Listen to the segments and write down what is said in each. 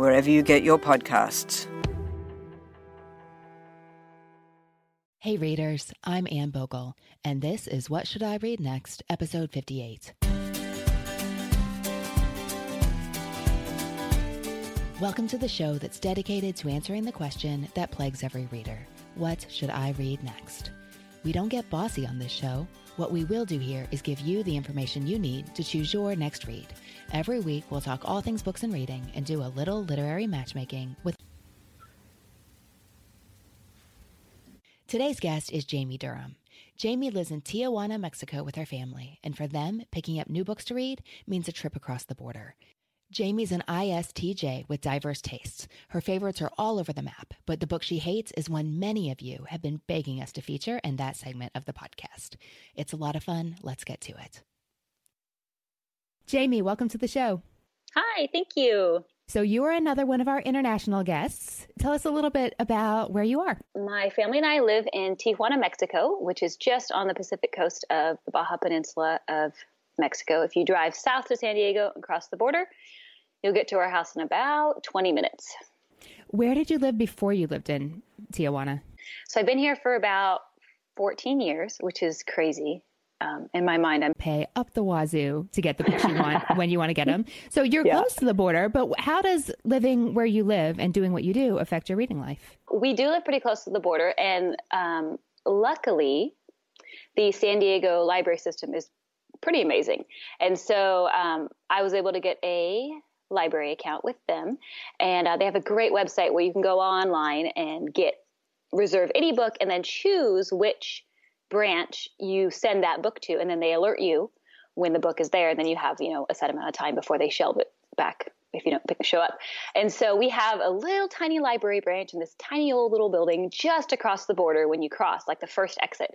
wherever you get your podcasts. Hey, readers, I'm Anne Bogel, and this is What Should I Read Next, episode 58. Welcome to the show that's dedicated to answering the question that plagues every reader What should I read next? We don't get bossy on this show. What we will do here is give you the information you need to choose your next read. Every week, we'll talk all things books and reading and do a little literary matchmaking with Today's guest is Jamie Durham. Jamie lives in Tijuana, Mexico with her family, and for them, picking up new books to read means a trip across the border. Jamie's an ISTJ with diverse tastes. Her favorites are all over the map, but the book she hates is one many of you have been begging us to feature in that segment of the podcast. It's a lot of fun. Let's get to it. Jamie, welcome to the show. Hi, thank you. So, you are another one of our international guests. Tell us a little bit about where you are. My family and I live in Tijuana, Mexico, which is just on the Pacific coast of the Baja Peninsula of Mexico. If you drive south to San Diego and cross the border, you'll get to our house in about 20 minutes. Where did you live before you lived in Tijuana? So, I've been here for about 14 years, which is crazy um, in my mind, I'm pay up the wazoo to get the books you want when you want to get them. So you're yeah. close to the border, but how does living where you live and doing what you do affect your reading life? We do live pretty close to the border, and um, luckily, the San Diego library system is pretty amazing. And so um, I was able to get a library account with them, and uh, they have a great website where you can go online and get reserve any book and then choose which branch you send that book to, and then they alert you when the book is there. And then you have, you know, a set amount of time before they shelve it back if you don't pick show up. And so we have a little tiny library branch in this tiny old little building just across the border when you cross, like the first exit.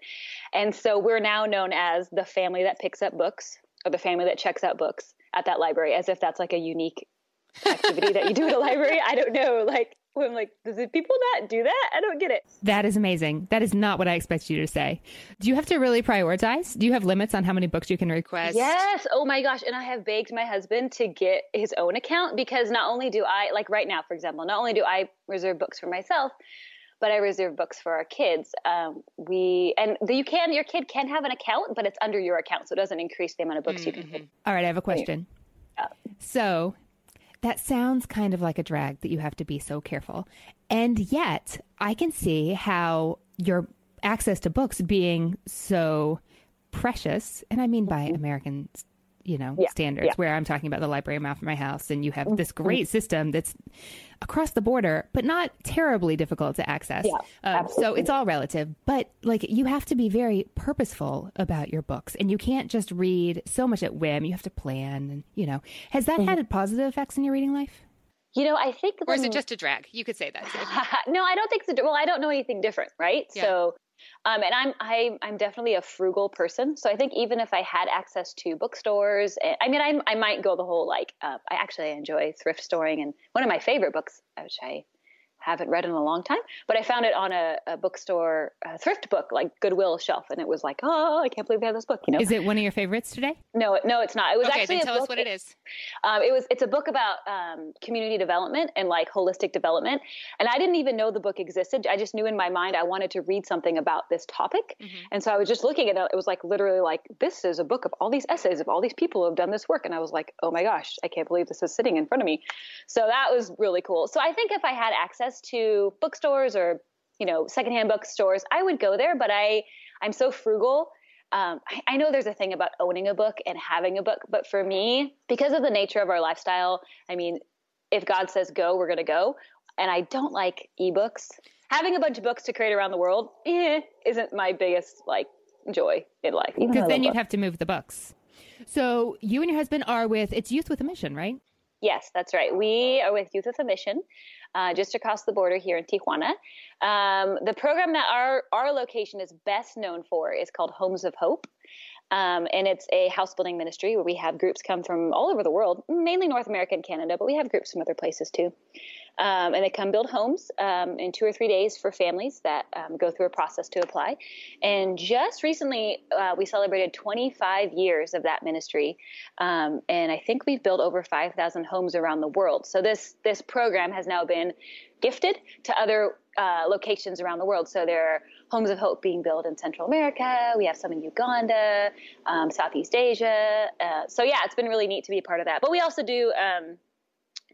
And so we're now known as the family that picks up books or the family that checks out books at that library, as if that's like a unique activity that you do at a library. I don't know. Like I'm like, does it, people not do that? I don't get it. That is amazing. That is not what I expect you to say. Do you have to really prioritize? Do you have limits on how many books you can request? Yes. Oh my gosh. And I have begged my husband to get his own account because not only do I, like right now, for example, not only do I reserve books for myself, but I reserve books for our kids. Um, we and the, you can your kid can have an account, but it's under your account, so it doesn't increase the amount of books mm-hmm. you can. Mm-hmm. All right, I have a question. Yeah. So that sounds kind of like a drag that you have to be so careful. And yet, I can see how your access to books being so precious, and I mean by mm-hmm. American you know yeah, standards yeah. where i'm talking about the library map for my house and you have this mm-hmm. great system that's across the border but not terribly difficult to access yeah, um, so it's all relative but like you have to be very purposeful about your books and you can't just read so much at whim you have to plan and you know has that mm-hmm. had positive effects in your reading life you know, I think. Or is it just a drag? You could say that. no, I don't think so. Well, I don't know anything different, right? So um, and I'm I, I'm definitely a frugal person, so I think even if I had access to bookstores, eh, I mean, I I might go the whole like uh, I actually enjoy thrift storing, and one of my favorite books, which I haven't read in a long time, but I found it on a, a bookstore, a thrift book, like Goodwill shelf, and it was like, oh, I can't believe I have this book. You know, is it one of your favorites today? No, no, it's not. It was okay, actually then tell a book, us what it is. Um, it was it's a book about um, community development and like holistic development, and I didn't even know the book existed. I just knew in my mind I wanted to read something about this topic, mm-hmm. and so I was just looking at it. It was like literally like this is a book of all these essays of all these people who have done this work, and I was like, oh my gosh, I can't believe this is sitting in front of me. So that was really cool. So I think if I had access to bookstores or you know secondhand bookstores, I would go there. But I I'm so frugal. Um, I, I, know there's a thing about owning a book and having a book, but for me, because of the nature of our lifestyle, I mean, if God says go, we're going to go. And I don't like ebooks. Having a bunch of books to create around the world eh, isn't my biggest like joy in life. Because then you'd books. have to move the books. So you and your husband are with it's Youth with a Mission, right? Yes, that's right. We are with Youth with a Mission, uh, just across the border here in Tijuana. Um, the program that our our location is best known for is called Homes of Hope. Um, and it's a house building ministry where we have groups come from all over the world, mainly North America and Canada, but we have groups from other places too. Um, and they come build homes um, in two or three days for families that um, go through a process to apply. And just recently, uh, we celebrated 25 years of that ministry, um, and I think we've built over 5,000 homes around the world. So this this program has now been gifted to other uh, locations around the world. So there are homes of hope being built in Central America. We have some in Uganda, um, Southeast Asia. Uh, so yeah, it's been really neat to be a part of that. But we also do um,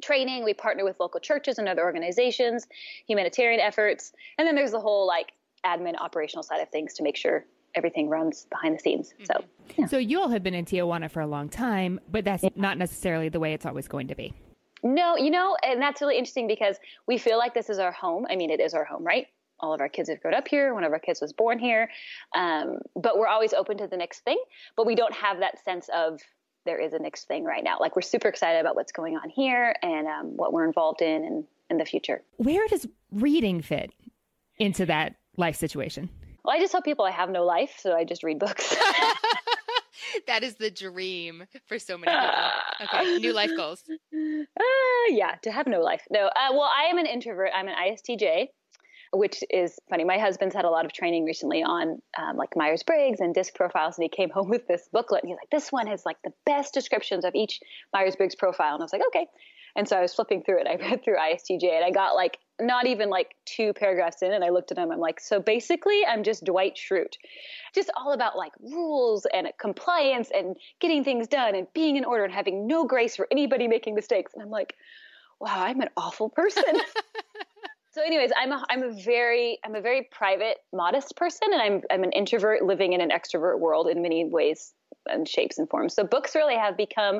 training. We partner with local churches and other organizations, humanitarian efforts, and then there's the whole like admin operational side of things to make sure everything runs behind the scenes. Mm-hmm. So, yeah. so you all have been in Tijuana for a long time, but that's yeah. not necessarily the way it's always going to be. No, you know, and that's really interesting because we feel like this is our home. I mean, it is our home, right? All of our kids have grown up here. One of our kids was born here. Um, but we're always open to the next thing. But we don't have that sense of there is a next thing right now. Like we're super excited about what's going on here and um, what we're involved in and in the future. Where does reading fit into that life situation? Well, I just tell people I have no life, so I just read books. that is the dream for so many people. Okay, new life goals. Uh, yeah, to have no life. No, uh, well, I am an introvert. I'm an ISTJ which is funny. My husband's had a lot of training recently on um, like Myers Briggs and disc profiles, and he came home with this booklet, and he's like, "This one has like the best descriptions of each Myers Briggs profile," and I was like, "Okay." And so I was flipping through it. I read through ISTJ, and I got like not even like two paragraphs in, and I looked at him. I'm like, so basically, I'm just Dwight Schrute, just all about like rules and compliance and getting things done and being in order and having no grace for anybody making mistakes. And I'm like, wow, I'm an awful person. So, anyways, I'm a I'm a very I'm a very private, modest person, and I'm I'm an introvert living in an extrovert world in many ways and shapes and forms. So, books really have become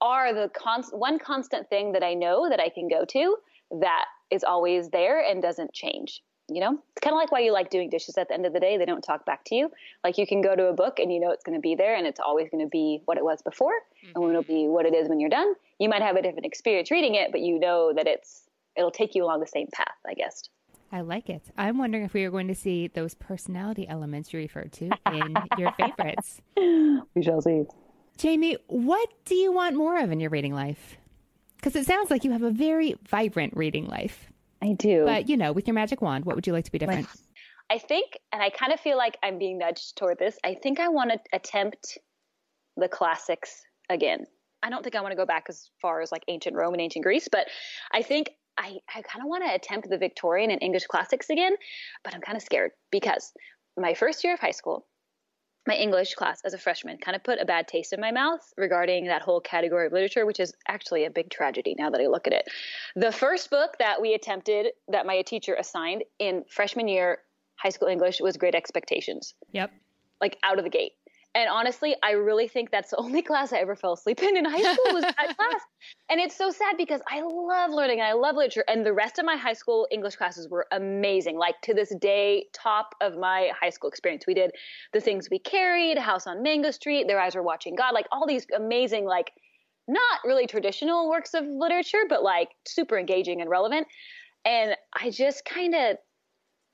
are the const, one constant thing that I know that I can go to that is always there and doesn't change. You know, it's kind of like why you like doing dishes at the end of the day. They don't talk back to you. Like you can go to a book and you know it's going to be there and it's always going to be what it was before mm-hmm. and it'll be what it is when you're done. You might have a different experience reading it, but you know that it's it'll take you along the same path, I guess. I like it. I'm wondering if we are going to see those personality elements you referred to in your favorites. We shall see. Jamie, what do you want more of in your reading life? Because it sounds like you have a very vibrant reading life. I do. But, you know, with your magic wand, what would you like to be different? I think, and I kind of feel like I'm being nudged toward this, I think I want to attempt the classics again. I don't think I want to go back as far as like ancient Rome and ancient Greece, but I think I, I kind of want to attempt the Victorian and English classics again, but I'm kind of scared because my first year of high school, my English class as a freshman kind of put a bad taste in my mouth regarding that whole category of literature, which is actually a big tragedy now that I look at it. The first book that we attempted, that my teacher assigned in freshman year high school English was Great Expectations. Yep. Like out of the gate. And honestly, I really think that's the only class I ever fell asleep in in high school was that class. And it's so sad because I love learning and I love literature. And the rest of my high school English classes were amazing. Like to this day, top of my high school experience. We did the things we carried, House on Mango Street, Their Eyes Were Watching God, like all these amazing, like not really traditional works of literature, but like super engaging and relevant. And I just kind of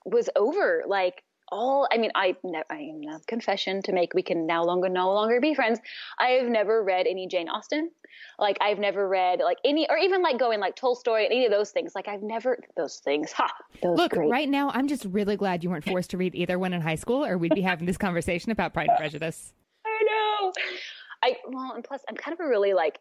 was over like all I mean I I am a confession to make we can now longer no longer be friends. I have never read any Jane Austen. Like I've never read like any or even like going like Tolstoy and any of those things. Like I've never those things. Ha. Those Look, great. right now I'm just really glad you weren't forced to read either one in high school or we'd be having this conversation about Pride and Prejudice. I know. I well and plus I'm kind of a really like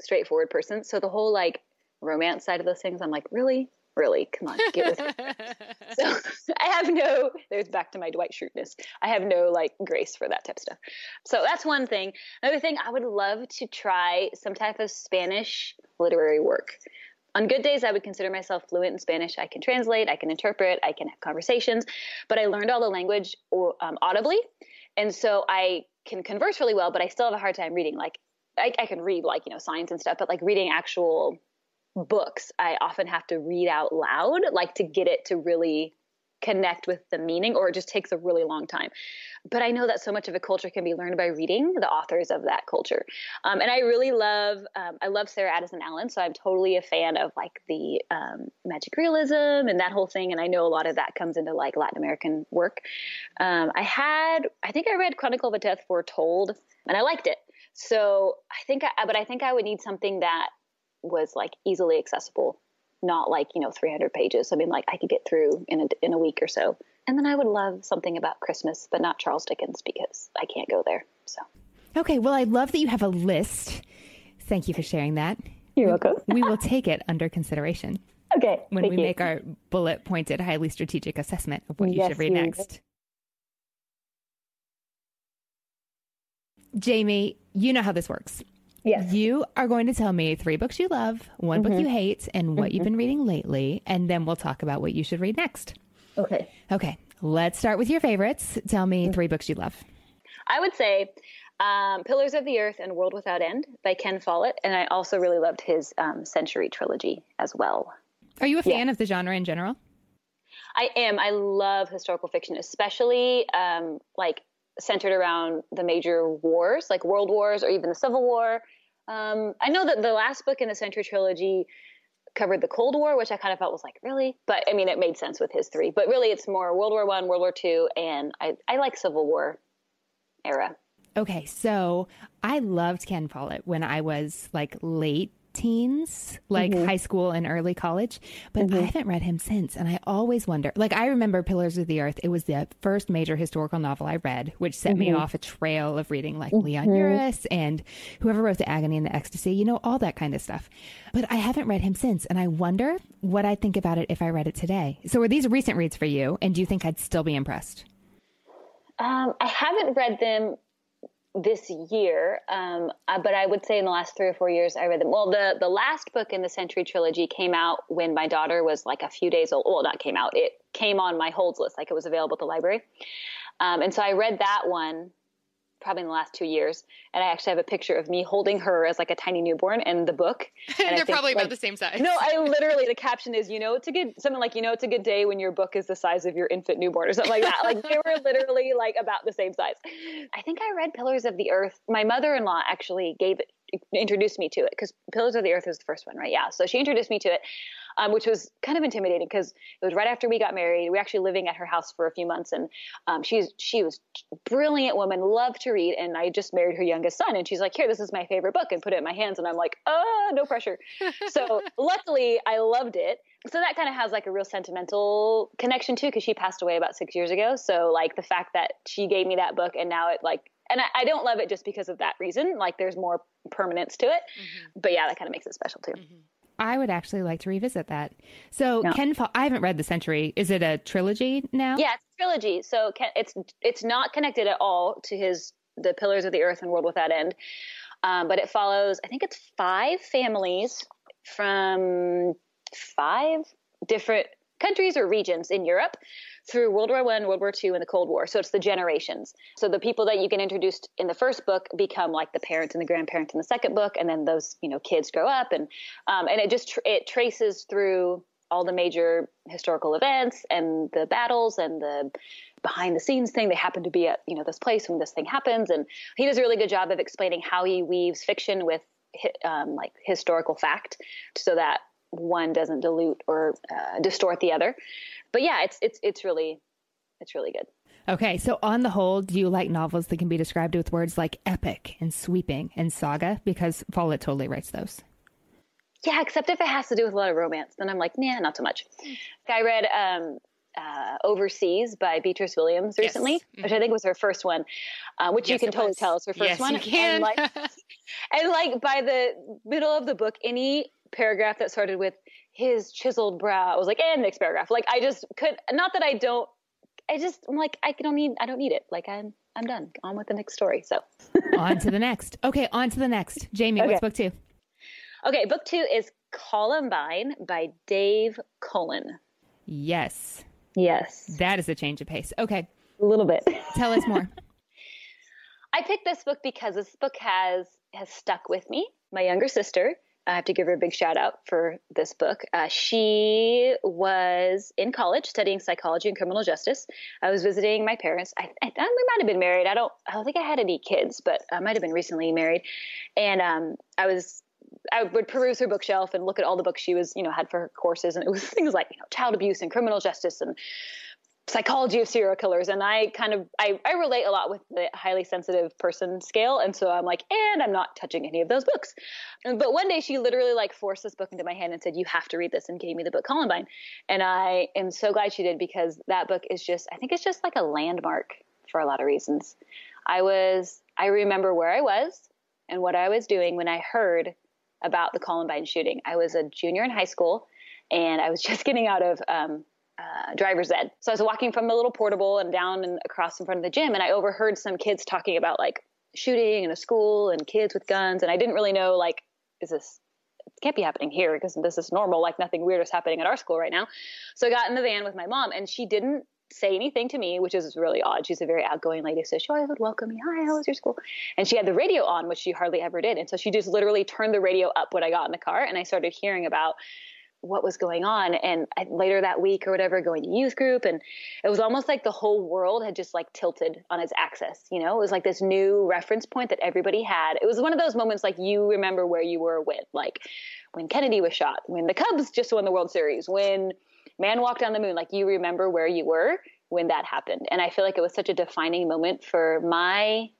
straightforward person. So the whole like romance side of those things, I'm like, really? Really come on get with it so i have no there's back to my dwight schruteness i have no like grace for that type of stuff. So that's one thing. Another thing i would love to try some type of spanish literary work. On good days i would consider myself fluent in spanish. I can translate i can interpret i can have conversations but i learned all the language um, audibly. And so i can converse really well but i still have a hard time reading. Like I, I can read like you know signs and stuff but like reading actual books I often have to read out loud, like to get it to really connect with the meaning, or it just takes a really long time. But I know that so much of a culture can be learned by reading the authors of that culture. Um, and I really love, um, I love Sarah Addison Allen, so I'm totally a fan of like the um, magic realism and that whole thing. And I know a lot of that comes into like Latin American work. Um, I had, I think I read Chronicle of a Death Foretold, and I liked it. So I think, I, but I think I would need something that was like easily accessible, not like, you know, 300 pages. I mean, like I could get through in a, in a week or so. And then I would love something about Christmas, but not Charles Dickens because I can't go there. So. Okay. Well, I love that you have a list. Thank you for sharing that. You're welcome. we will take it under consideration. Okay. When we you. make our bullet pointed, highly strategic assessment of what you yes, should read next. Jamie, you know how this works. Yes. You are going to tell me three books you love, one mm-hmm. book you hate, and what mm-hmm. you've been reading lately, and then we'll talk about what you should read next. Okay. Okay. Let's start with your favorites. Tell me three books you love. I would say um, Pillars of the Earth and World Without End by Ken Follett, and I also really loved his um, Century trilogy as well. Are you a fan yeah. of the genre in general? I am. I love historical fiction, especially um, like centered around the major wars, like world wars or even the Civil War. Um, I know that the last book in the Century trilogy covered the Cold War, which I kind of felt was like really, but I mean it made sense with his three. But really, it's more World War One, World War Two, and I I like Civil War era. Okay, so I loved Ken Follett when I was like late teens, like mm-hmm. high school and early college, but mm-hmm. I haven't read him since. And I always wonder, like, I remember Pillars of the Earth. It was the first major historical novel I read, which set mm-hmm. me off a trail of reading like Leon mm-hmm. Uris and whoever wrote The Agony and the Ecstasy, you know, all that kind of stuff. But I haven't read him since. And I wonder what I'd think about it if I read it today. So are these recent reads for you? And do you think I'd still be impressed? Um, I haven't read them this year, um, uh, but I would say in the last three or four years I read them. Well, the the last book in the Century trilogy came out when my daughter was like a few days old. Well, not came out; it came on my holds list, like it was available at the library. Um, and so I read that one probably in the last two years. And I actually have a picture of me holding her as like a tiny newborn and the book. And They're think, probably like, about the same size. No, I literally the caption is, you know, it's a good something like, you know, it's a good day when your book is the size of your infant newborn or something like that. like they were literally like about the same size. I think I read Pillars of the Earth. My mother-in-law actually gave it introduced me to it because Pillars of the Earth was the first one, right? Yeah. So she introduced me to it, um, which was kind of intimidating because it was right after we got married. We were actually living at her house for a few months, and um, she's she was a brilliant woman, loved to read, and I just married her youngest son, and she's like, "Here, this is my favorite book," and put it in my hands, and I'm like, "Oh, no pressure." so luckily, I loved it. So that kind of has like a real sentimental connection too, because she passed away about six years ago. So like the fact that she gave me that book, and now it like and I, I, don't love it just because of that reason. Like there's more permanence to it. Mm-hmm. But yeah, that kind of makes it special too. Mm-hmm. I would actually like to revisit that. So no. Ken, I haven't read the Century. Is it a trilogy now? Yeah, it's a trilogy. So Ken, it's it's not connected at all to his the Pillars of the Earth and World Without End, um, but it follows. I think it's five families from five different countries or regions in Europe through World War One, World War Two, and the Cold War. So it's the generations. So the people that you get introduced in the first book become like the parents and the grandparents in the second book, and then those you know kids grow up, and um, and it just tr- it traces through all the major historical events and the battles and the behind the scenes thing. They happen to be at you know this place when this thing happens, and he does a really good job of explaining how he weaves fiction with um, like historical fact, so that one doesn't dilute or uh, distort the other but yeah, it's it's it's really it's really good. Okay, so on the whole, do you like novels that can be described with words like epic and sweeping and saga? Because Follett totally writes those. Yeah, except if it has to do with a lot of romance, then I'm like, nah, not so much. I read um, uh, Overseas by Beatriz Williams recently, yes. mm-hmm. which I think was her first one, uh, which yes, you can totally was. tell is her first yes, one. You can. And like, and like by the middle of the book, any paragraph that started with his chiseled brow, I was like, and next paragraph. Like I just could not that I don't I just I'm like I don't need I don't need it. Like I'm I'm done. On with the next story. So on to the next. Okay, on to the next. Jamie, okay. what's book two? Okay, book two is Columbine by Dave Cullen. Yes. Yes. That is a change of pace. Okay. A little bit. Tell us more. I picked this book because this book has has stuck with me. My younger sister I have to give her a big shout out for this book. Uh, she was in college studying psychology and criminal justice. I was visiting my parents. I, I, we might have been married. I don't. I don't think I had any kids, but I might have been recently married. And um, I was. I would peruse her bookshelf and look at all the books she was, you know, had for her courses, and it was things like, you know, child abuse and criminal justice and psychology of serial killers and i kind of I, I relate a lot with the highly sensitive person scale and so i'm like and i'm not touching any of those books. But one day she literally like forced this book into my hand and said you have to read this and gave me the book columbine. And i am so glad she did because that book is just i think it's just like a landmark for a lot of reasons. I was i remember where i was and what i was doing when i heard about the columbine shooting. I was a junior in high school and i was just getting out of um, uh, driver's ed. So I was walking from the little portable and down and across in front of the gym, and I overheard some kids talking about like shooting in a school and kids with guns, and I didn't really know like, is this it can't be happening here because this is normal, like nothing weird is happening at our school right now. So I got in the van with my mom, and she didn't say anything to me, which is really odd. She's a very outgoing lady, so she always would welcome me. Hi, how was your school? And she had the radio on, which she hardly ever did. And so she just literally turned the radio up when I got in the car, and I started hearing about what was going on. And I, later that week or whatever, going to youth group, and it was almost like the whole world had just like tilted on its axis. You know, it was like this new reference point that everybody had. It was one of those moments like you remember where you were with, like when Kennedy was shot, when the Cubs just won the World Series, when man walked on the moon. Like you remember where you were when that happened. And I feel like it was such a defining moment for my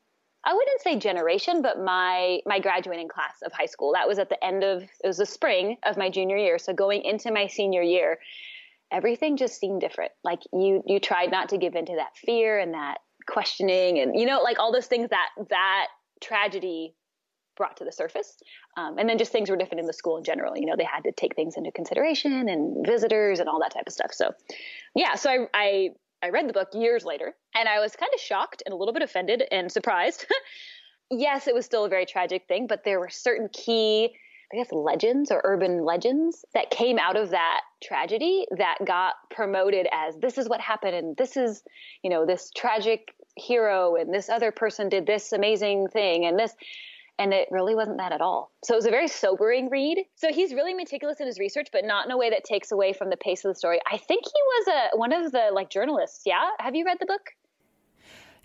I wouldn't say generation, but my my graduating class of high school. That was at the end of it was the spring of my junior year. So going into my senior year, everything just seemed different. Like you you tried not to give into that fear and that questioning and you know like all those things that that tragedy brought to the surface. Um, and then just things were different in the school in general. You know, they had to take things into consideration and visitors and all that type of stuff. So, yeah, so I, I I read the book years later and I was kind of shocked and a little bit offended and surprised. yes, it was still a very tragic thing, but there were certain key, I guess, legends or urban legends that came out of that tragedy that got promoted as this is what happened and this is, you know, this tragic hero and this other person did this amazing thing and this and it really wasn't that at all. So it was a very sobering read. So he's really meticulous in his research, but not in a way that takes away from the pace of the story. I think he was a one of the like journalists. Yeah, have you read the book?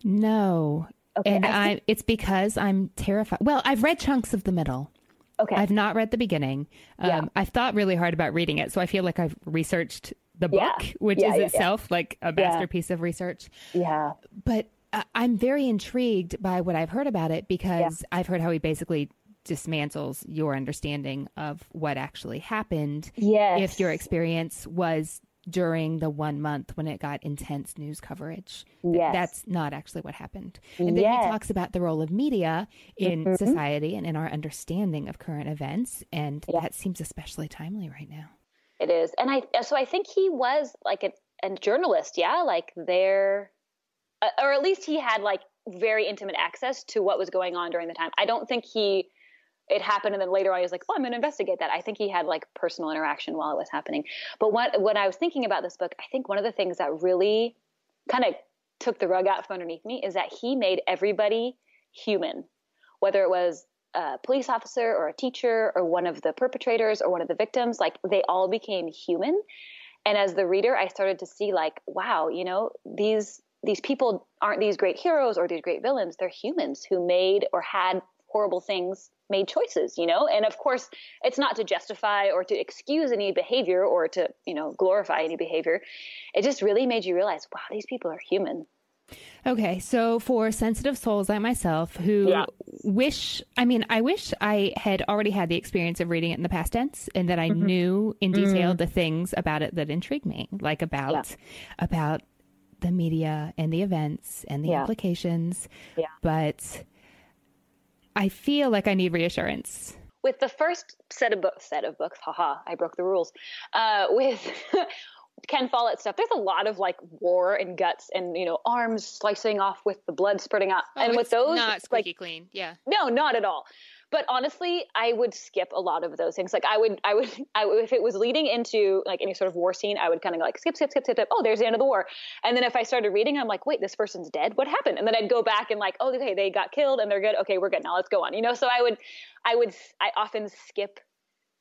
No. Okay, and I, think... I it's because I'm terrified. Well, I've read chunks of the middle. Okay. I've not read the beginning. Um, yeah. I've thought really hard about reading it, so I feel like I've researched the book, yeah. which yeah, is itself like a masterpiece of research. Yeah. But I'm very intrigued by what I've heard about it because yeah. I've heard how he basically dismantles your understanding of what actually happened. Yes. If your experience was during the one month when it got intense news coverage. Yes. That's not actually what happened. And then yes. he talks about the role of media in mm-hmm. society and in our understanding of current events. And yeah. that seems especially timely right now. It is. And I, so I think he was like a, a journalist. Yeah. Like there uh, or at least he had like very intimate access to what was going on during the time. I don't think he it happened and then later on he was like, "Oh, I'm going to investigate that." I think he had like personal interaction while it was happening. But what when I was thinking about this book, I think one of the things that really kind of took the rug out from underneath me is that he made everybody human, whether it was a police officer or a teacher or one of the perpetrators or one of the victims, like they all became human. And as the reader, I started to see like, wow, you know, these these people aren't these great heroes or these great villains. They're humans who made or had horrible things made choices, you know? And of course, it's not to justify or to excuse any behavior or to, you know, glorify any behavior. It just really made you realize, wow, these people are human. Okay, so for sensitive souls like myself who yeah. wish, I mean, I wish I had already had the experience of reading it in the past tense and that I mm-hmm. knew in detail mm. the things about it that intrigued me, like about yeah. about the media and the events and the yeah. implications. Yeah. But I feel like I need reassurance. With the first set of books, set of books, haha, I broke the rules. Uh, with Ken Follett stuff, there's a lot of like war and guts and you know arms slicing off with the blood spurting out. Oh, and with those, not squeaky like, clean, yeah. No, not at all but honestly i would skip a lot of those things. Like i would i would I, if it was leading into like any sort of war scene i would kind of like skip skip skip skip skip. Oh there's the end of the war. And then if i started reading i'm like wait this person's dead? What happened? And then i'd go back and like oh okay they got killed and they're good. Okay we're good. Now let's go on. You know so i would i would i often skip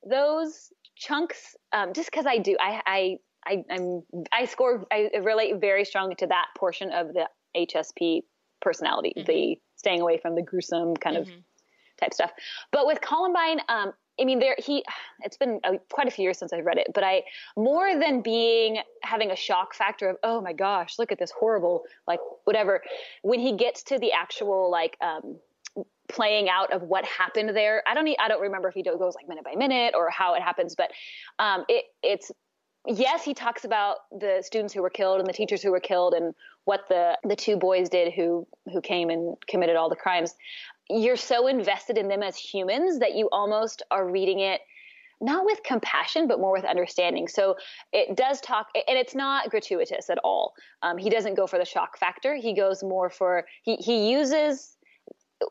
those chunks um, just because i do. I i I, I'm I score I relate very strongly to that portion of the HSP personality, mm-hmm. the staying away from the gruesome kind mm-hmm. of type stuff. But with Columbine, um, I mean, there he. It's been a, quite a few years since I've read it, but I more than being having a shock factor of oh my gosh, look at this horrible like whatever. When he gets to the actual like um, playing out of what happened there, I don't. I don't remember if he goes like minute by minute or how it happens, but um, it it's yes, he talks about the students who were killed and the teachers who were killed and what the the two boys did who who came and committed all the crimes you're so invested in them as humans that you almost are reading it not with compassion but more with understanding. So it does talk and it's not gratuitous at all. Um, he doesn't go for the shock factor. He goes more for he, he uses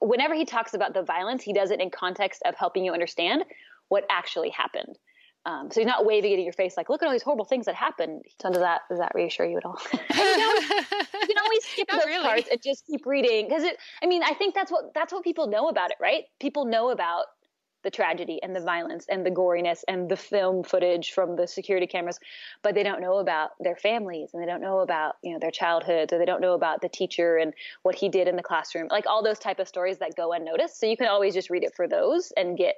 whenever he talks about the violence he does it in context of helping you understand what actually happened um, so he's not waving it in your face like, look at all these horrible things that happened. So does that does that reassure you at all? you, know, you, can always skip those really. parts and just keep reading because it. I mean, I think that's what that's what people know about it, right? People know about the tragedy and the violence and the goriness and the film footage from the security cameras, but they don't know about their families and they don't know about you know their childhoods or they don't know about the teacher and what he did in the classroom, like all those type of stories that go unnoticed. So you can always just read it for those and get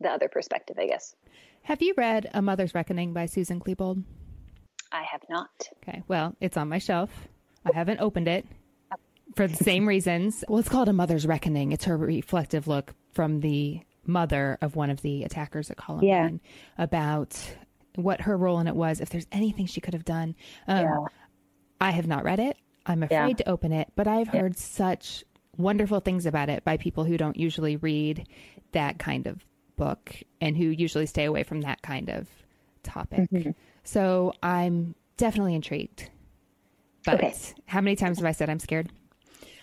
the other perspective, I guess. Have you read A Mother's Reckoning by Susan Klebold? I have not. Okay, well, it's on my shelf. I haven't opened it for the same reasons. Well, it's called A Mother's Reckoning. It's her reflective look from the mother of one of the attackers at Columbine yeah. about what her role in it was, if there's anything she could have done. Um, yeah. I have not read it. I'm afraid yeah. to open it, but I've heard such wonderful things about it by people who don't usually read that kind of book and who usually stay away from that kind of topic. Mm-hmm. So I'm definitely intrigued. But okay. how many times have I said I'm scared?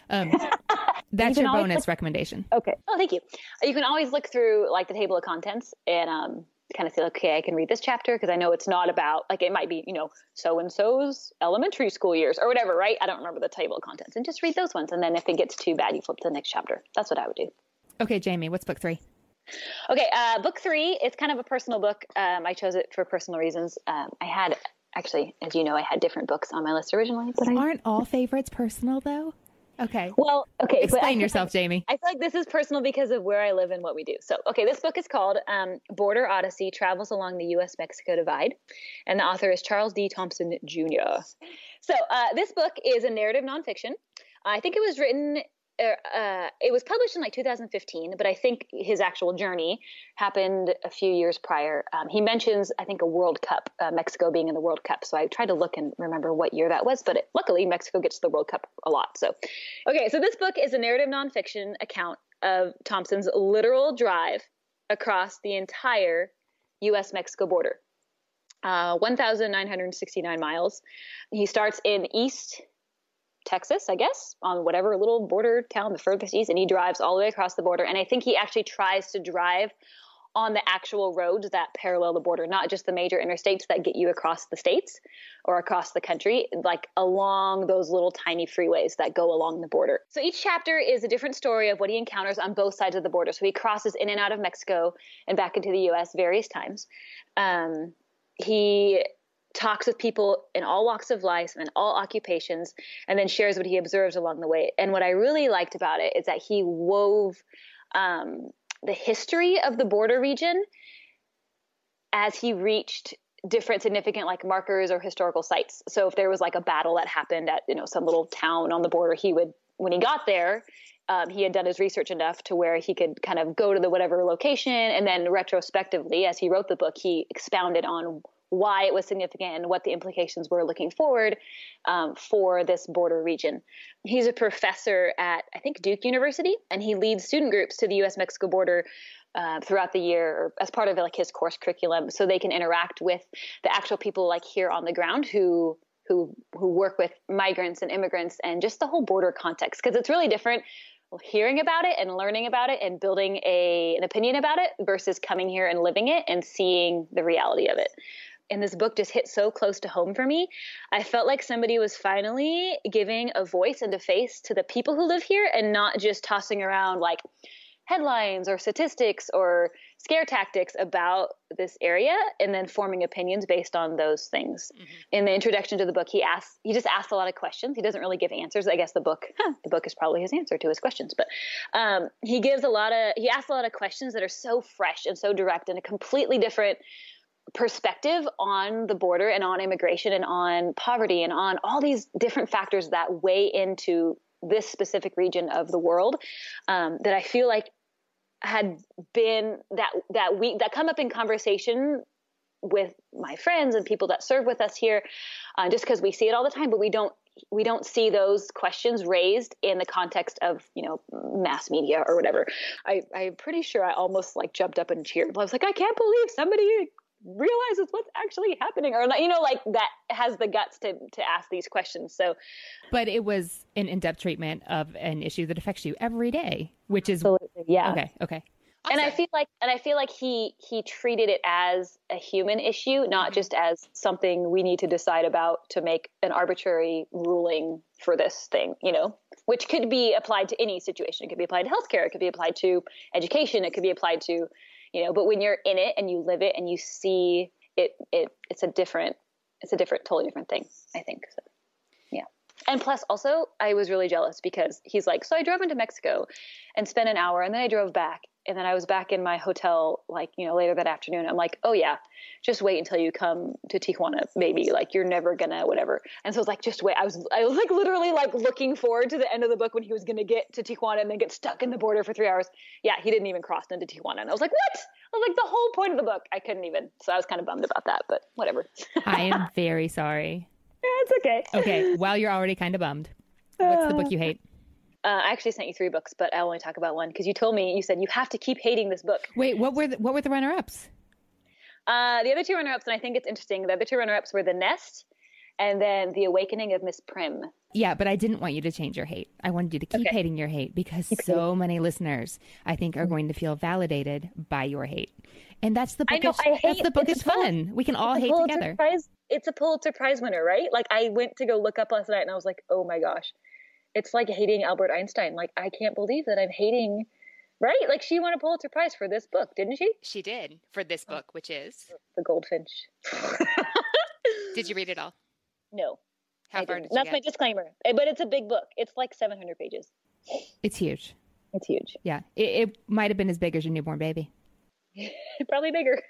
Um, that's you your bonus look- recommendation. Okay. Oh, thank you. You can always look through like the table of contents and um, kind of say, okay, I can read this chapter because I know it's not about like it might be, you know, so and so's elementary school years or whatever, right? I don't remember the table of contents and just read those ones. And then if it gets too bad, you flip to the next chapter. That's what I would do. Okay, Jamie, what's book three? Okay, uh, book three. It's kind of a personal book. Um, I chose it for personal reasons. Um, I had actually, as you know, I had different books on my list originally. But aren't all favorites personal though? Okay. Well, okay. Explain yourself, like, Jamie. I feel like this is personal because of where I live and what we do. So, okay, this book is called um, Border Odyssey Travels Along the U.S. Mexico Divide. And the author is Charles D. Thompson Jr. So, uh, this book is a narrative nonfiction. I think it was written uh, it was published in like 2015, but I think his actual journey happened a few years prior. Um, he mentions, I think, a World Cup, uh, Mexico being in the World Cup. So I tried to look and remember what year that was, but it, luckily Mexico gets the World Cup a lot. So, okay, so this book is a narrative nonfiction account of Thompson's literal drive across the entire U.S. Mexico border. Uh, 1,969 miles. He starts in East Texas, I guess, on whatever little border town, the furthest east, and he drives all the way across the border. And I think he actually tries to drive on the actual roads that parallel the border, not just the major interstates that get you across the states or across the country, like along those little tiny freeways that go along the border. So each chapter is a different story of what he encounters on both sides of the border. So he crosses in and out of Mexico and back into the US various times. Um, he talks with people in all walks of life and all occupations, and then shares what he observes along the way. And what I really liked about it is that he wove um, the history of the border region as he reached different significant like markers or historical sites. So if there was like a battle that happened at you know some little town on the border, he would when he got there, um, he had done his research enough to where he could kind of go to the whatever location and then retrospectively, as he wrote the book, he expounded on why it was significant and what the implications were looking forward um, for this border region. He's a professor at, I think, Duke University, and he leads student groups to the US Mexico border. Uh, throughout the year, as part of like his course curriculum, so they can interact with the actual people like here on the ground who who who work with migrants and immigrants and just the whole border context because it's really different hearing about it and learning about it and building a an opinion about it versus coming here and living it and seeing the reality of it and this book just hit so close to home for me. I felt like somebody was finally giving a voice and a face to the people who live here and not just tossing around like headlines or statistics or scare tactics about this area and then forming opinions based on those things. Mm-hmm. In the introduction to the book, he asks he just asks a lot of questions. He doesn't really give answers. I guess the book huh, the book is probably his answer to his questions, but um, he gives a lot of he asks a lot of questions that are so fresh and so direct and a completely different perspective on the border and on immigration and on poverty and on all these different factors that weigh into this specific region of the world um, that I feel like had been that that we that come up in conversation with my friends and people that serve with us here, uh, just because we see it all the time, but we don't we don't see those questions raised in the context of you know mass media or whatever. I, I'm pretty sure I almost like jumped up and cheered. I was like, I can't believe somebody realizes what's actually happening or you know like that has the guts to to ask these questions so but it was an in-depth treatment of an issue that affects you every day which is Absolutely. yeah okay okay and I feel like and I feel like he he treated it as a human issue, not mm-hmm. just as something we need to decide about to make an arbitrary ruling for this thing, you know, which could be applied to any situation. It could be applied to healthcare, it could be applied to education, it could be applied to you know but when you're in it and you live it and you see it it it's a different it's a different totally different thing i think so and plus also i was really jealous because he's like so i drove into mexico and spent an hour and then i drove back and then i was back in my hotel like you know later that afternoon. I'm like oh yeah just wait until you come to tijuana maybe like you're never gonna whatever. And so i was like just wait. I was i was like literally like looking forward to the end of the book when he was gonna get to tijuana and then get stuck in the border for three hours. Yeah he didn't even cross into tijuana and i was like what? I was like the whole point of the book. I couldn't even so i was kind of bummed about that but whatever. I am very sorry yeah, it's okay okay well you're already kind of bummed what's the book you hate uh, I actually sent you three books, but I'll only talk about one because you told me you said you have to keep hating this book. Wait, what were the, what were the runner ups? Uh, the other two runner ups, and I think it's interesting. The other two runner ups were The Nest and then The Awakening of Miss Prim. Yeah, but I didn't want you to change your hate. I wanted you to keep okay. hating your hate because so many listeners, I think, are mm-hmm. going to feel validated by your hate. And that's the book. I know, I hate, that's the book is fun. We can all hate together. Prize, it's a Pulitzer Prize winner, right? Like I went to go look up last night and I was like, oh my gosh it's like hating Albert Einstein. Like I can't believe that I'm hating right? Like she won a Pulitzer Prize for this book, didn't she? She did for this book, which is The Goldfinch. did you read it all? No. How I far did you That's get? my disclaimer. Eh, but it's a big book. It's like 700 pages. It's huge. It's huge. Yeah. It, it might have been as big as your newborn baby. Probably bigger.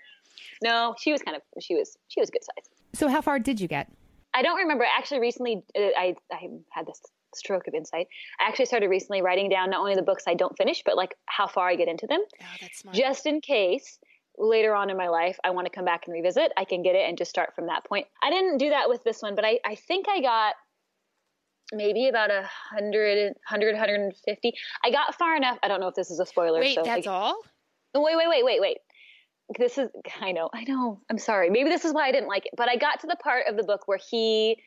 No, she was kind of she was she was a good size. So how far did you get? I don't remember. Actually, recently uh, I I had this stroke of insight. I actually started recently writing down not only the books I don't finish, but like how far I get into them. Oh, that's smart. Just in case later on in my life I want to come back and revisit, I can get it and just start from that point. I didn't do that with this one, but I, I think I got maybe about a hundred, hundred, hundred and fifty. I got far enough. I don't know if this is a spoiler. Wait, so that's like, all? Wait, wait, wait, wait, wait. This is, I know, I know. I'm sorry. Maybe this is why I didn't like it. But I got to the part of the book where he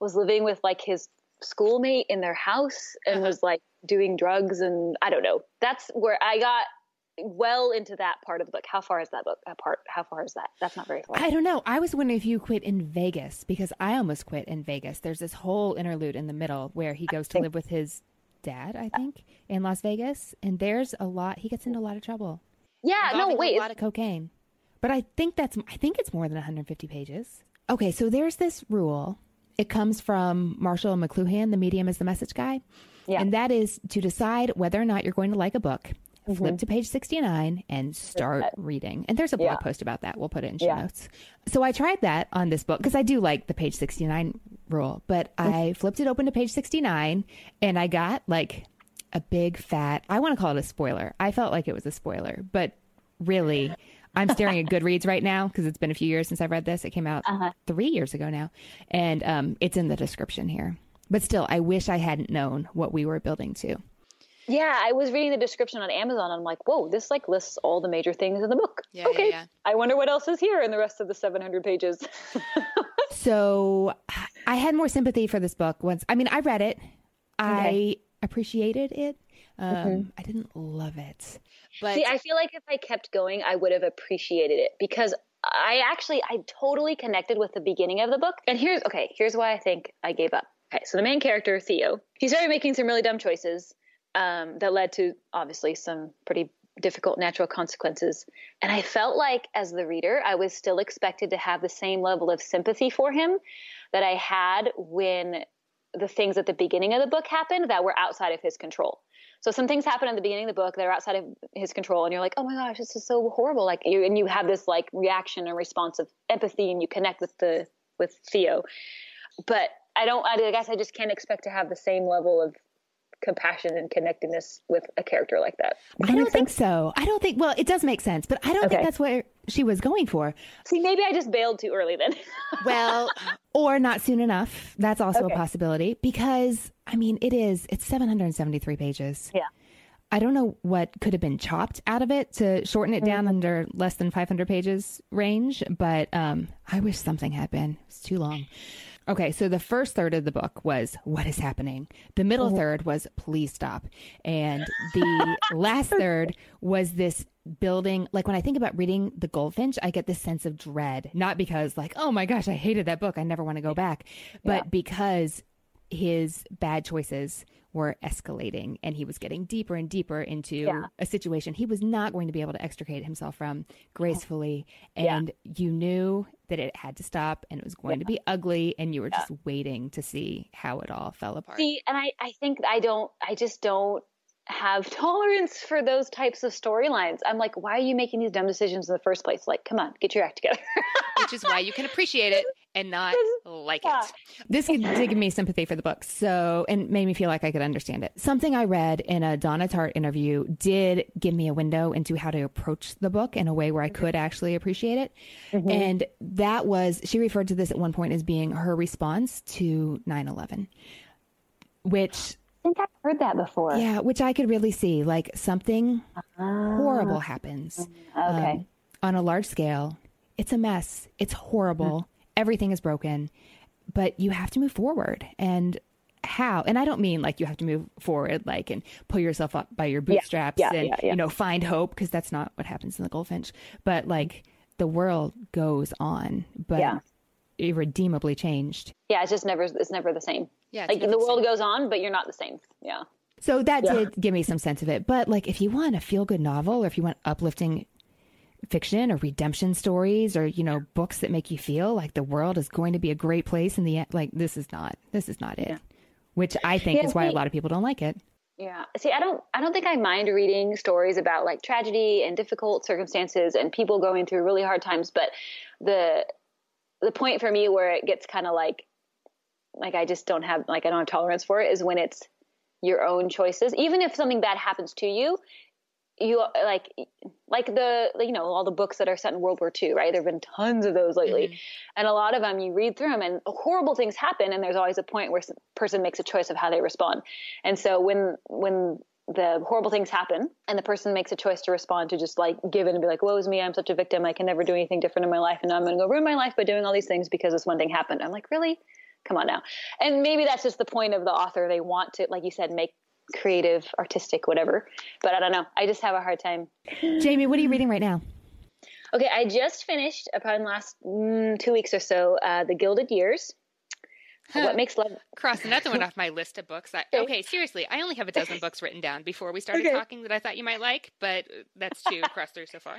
was living with like his schoolmate in their house and uh-huh. was like doing drugs and I don't know. That's where I got well into that part of the book. How far is that book? That part? How far is that? That's not very far. I don't know. I was wondering if you quit in Vegas because I almost quit in Vegas. There's this whole interlude in the middle where he goes to live with his dad, I think, in Las Vegas, and there's a lot. He gets into a lot of trouble. Yeah. No. Wait. A lot of cocaine. But I think that's. I think it's more than 150 pages. Okay, so there's this rule it comes from Marshall McLuhan, the medium is the message guy. Yeah. And that is to decide whether or not you're going to like a book. Mm-hmm. flip to page 69 and start uh, reading. And there's a blog Yeah. post about that. We'll put it in show Yeah. notes. So I tried that on this book because I do like the page 69 rule, but mm-hmm. I flipped it open to page 69 and I got like a big fat, I want to call it a spoiler. I felt like it was a spoiler, but really, I'm staring at Goodreads right now because it's been a few years since I've read this. It came out three years ago now, and um, it's in the description here. But still, I wish I hadn't known what we were building to. Yeah, I was reading the description on Amazon. And I'm like, whoa, this like lists all the major things in the book. Yeah, yeah, okay. yeah. I wonder what else is here in the rest of the 700 pages. So I had more sympathy for this book once. I mean, I read it, I appreciated it. Um, I didn't love it, but See, I feel like if I kept going, I would have appreciated it because I actually, I totally connected with the beginning of the book. And here's, okay, here's why I think I gave up. Okay, so the main character, Theo, he started making some really dumb choices um, that led to obviously some pretty difficult natural consequences. And I felt like as the reader, I was still expected to have the same level of sympathy for him that I had when the things at the beginning of the book happened that were outside of his control. So some things happen in the beginning of the book that are outside of his control, and you're like, "Oh my gosh, this is so horrible!" Like you, and you have this like reaction and response of empathy, and you connect with the with Theo. But I don't. I guess I just can't expect to have the same level of compassion and connectedness with a character like that. I don't think so. I don't think. Well, it does make sense, but I don't think that's what she was going for. See, maybe I just bailed too early then. Well, or not soon enough. That's also Okay. a possibility because I mean, it is. It's 773 pages. Yeah. I don't know what could have been chopped out of it to shorten it Mm-hmm. down under less than 500 pages range, but um, I wish something had been. It's too long. Okay, so the first third of the book was what is happening. The middle Mm-hmm. third was please stop. And the last third was this building like when I think about reading The Goldfinch, I get this sense of dread, not because like, oh my gosh, I hated that book, I never want to go back, but because his bad choices were escalating and he was getting deeper and deeper into Yeah. a situation he was not going to be able to extricate himself from gracefully and you knew that it had to stop and it was going to be ugly and you were just waiting to see how it all fell apart See, and I, I think I don't, I just don't have tolerance for those types of storylines. I'm like, why are you making these dumb decisions in the first place? Like, come on, get your act together. which is why you can appreciate it and not like Yeah. it. this did give me sympathy for the book so and made me feel like i could understand it something i read in a Donna Tartt interview did give me a window into how to approach the book in a way where i mm-hmm. could actually appreciate it mm-hmm. and that was she referred to this at one point as being her response to 9-11 which I think I've heard that before. yeah which i could really see like something ah. horrible happens Okay. um, on a large scale. It's a mess. It's horrible. Everything is broken, but you have to move forward. And how? And I don't mean like you have to move forward, like and pull yourself up by your bootstraps yeah, and yeah, yeah. you know find hope because that's not what happens in the Goldfinch. But like the world goes on, but Yeah. irredeemably changed. yeah, it's just never, it's never the same. Yeah, like the the world same. goes on, but you're not the same. Yeah. So that did give me some sense of it. But like if you want a feel good novel or if you want uplifting fiction or redemption stories or, you know, books that make you feel like the world is going to be a great place in the end, like this is not this is not it. Which I think Yeah, is why a lot of people don't like it. Yeah. See, I don't I don't think I mind reading stories about like tragedy and difficult circumstances and people going through really hard times, but the the point for me where it gets kind of like like I just don't have like I don't have tolerance for it is when it's your own choices. Even if something bad happens to you, you like like the you know all the books that are set in World War II, right? There've been tons of those lately, mm-hmm. and a lot of them you read through them, and horrible things happen, and there's always a point where a person makes a choice of how they respond. And so when when the horrible things happen and the person makes a choice to respond to just like give in and be like, woe is me, I'm such a victim, I can never do anything different in my life, and now I'm going to go ruin my life by doing all these things because this one thing happened. I'm like, really? Come on now. And maybe that's just the point of the author. They want to, like you said, make creative, artistic, whatever. But I don't know. I just have a hard time. Jamie, what are you reading right now? Okay, I just finished upon last mm, two weeks or so, uh, The Gilded Years. What makes love? Cross another one off my list of books. I, okay, seriously, I only have a dozen books written down before we started Okay. talking that I thought you might like, but that's two across through so far.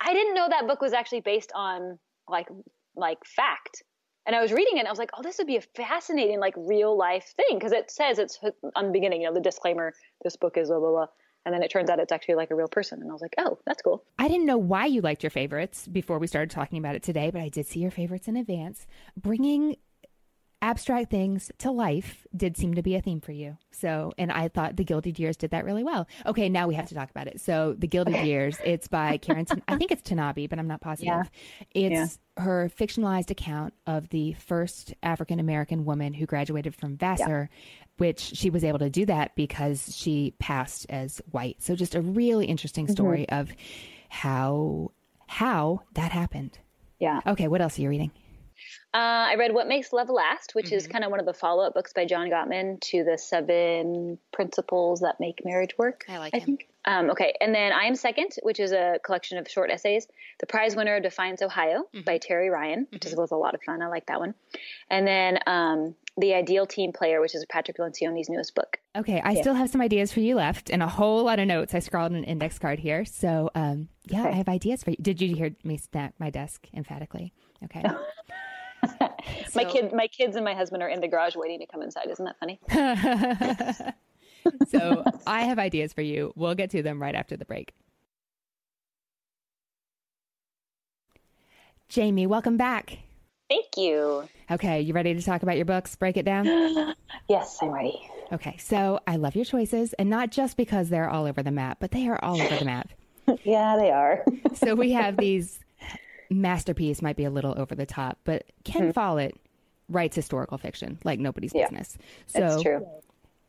I didn't know that book was actually based on like like fact. And I was reading it and I was like, oh, this would be a fascinating like real life thing because it says it's on the beginning, you know, the disclaimer, this book is blah blah blah. And then it turns out it's actually like a real person. And I was like, oh, that's cool. I didn't know why you liked your favorites before we started talking about it today, but I did see your favorites in advance. Bringing abstract things to life did seem to be a theme for you. So, and I thought The Gilded Years did that really well. Okay, now we have to talk about it. So, The Gilded Years, it's by Karin, Tan- I think it's Tanabe, but I'm not positive. Yeah. It's her fictionalized account of the first African American woman who graduated from Vassar, which she was able to do that because she passed as white. So, just a really interesting mm-hmm. story of how how that happened. Yeah. Okay, what else are you reading? Uh, I read What Makes Love Last, which is kind of one of the follow up books by John Gottman to the seven principles that make marriage work. I like I him. think. Um, okay. And then I Am Second, which is a collection of short essays. The prize winner of Defiance, Ohio by Terry Ryan, which is was a lot of fun. I like that one. And then um, The Ideal Team Player, which is Patrick Lencioni's newest book. Okay, I still have some ideas for you left and a whole lot of notes. I scrawled an index card here. So, um, yeah, I have ideas for you. Did you hear me snap my desk emphatically? Okay. my kid, my kids, and my husband are in the garage waiting to come inside. Isn't that funny? so, I have ideas for you. We'll get to them right after the break. Jamie, welcome back. Thank you. Okay, you ready to talk about your books? Break it down? Yes, I'm ready. Okay, so I love your choices, and not just because they're all over the map, but they are all over the map. Yeah, they are. So we have these masterpiece might be a little over the top, but Ken mm-hmm. Follett writes historical fiction like nobody's. Yeah, business. So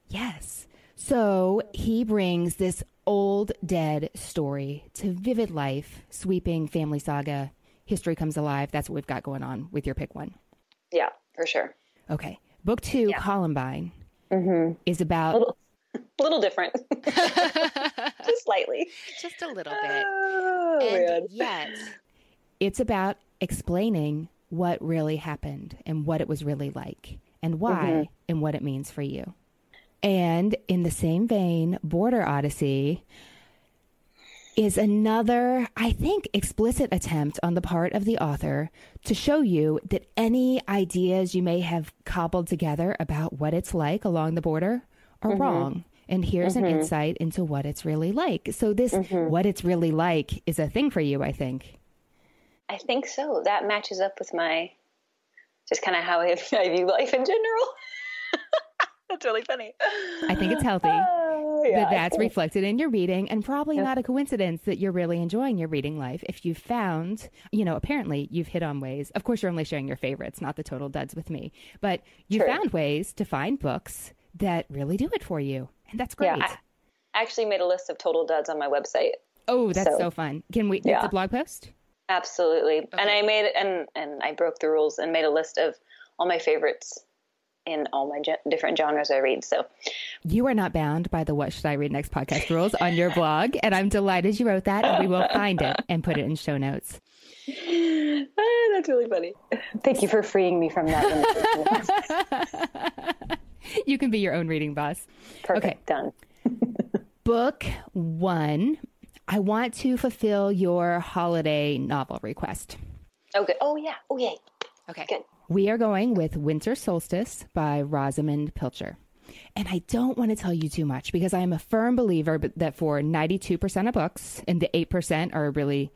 yes. So he brings this old dead story to vivid life, sweeping family saga. History comes alive. That's what we've got going on with your pick one. Yeah, for sure. Okay. Book two, Columbine, mm-hmm. is about Little, a little different, just slightly. Just a little bit. Oh, and man. yet, it's about explaining what really happened and what it was really like and why mm-hmm. and what it means for you. And in the same vein, Border Odyssey is another, I think, explicit attempt on the part of the author to show you that any ideas you may have cobbled together about what it's like along the border are mm-hmm. wrong. And here's an mm-hmm. insight into what it's really like. So, this, what it's really like, is a thing for you, I think. I think so. That matches up with my just kind of how I, I view life in general. That's really funny. I think it's healthy Oh, yeah, that that's reflected in your reading, and probably not a coincidence that you're really enjoying your reading life. If you found, you know, apparently you've hit on ways. Of course, you're only sharing your favorites, not the total duds with me, but you True. found ways to find books that really do it for you, and that's great. Yeah, I actually made a list of total duds on my website. oh, that's so, so- fun. Can we? Yeah. It's a blog post. Absolutely. And I made and and I broke the rules and made a list of all my favorites in all my ge- different genres I read. So You are not bound by the "What Should I Read Next" podcast rules on your blog, and I'm delighted you wrote that, and we will find it and put it in show notes. Ah, that's really funny. Thank you for freeing me from that. You can be your own reading boss. Perfect. Okay. Done. Book one. I want to fulfill your holiday novel request. Oh, good. Oh, yeah. Oh, yay. okay. Good. We are going with Winter Solstice by Rosamunde Pilcher. And I don't want to tell you too much because I am a firm believer that for 92% of books, and the 8% are a really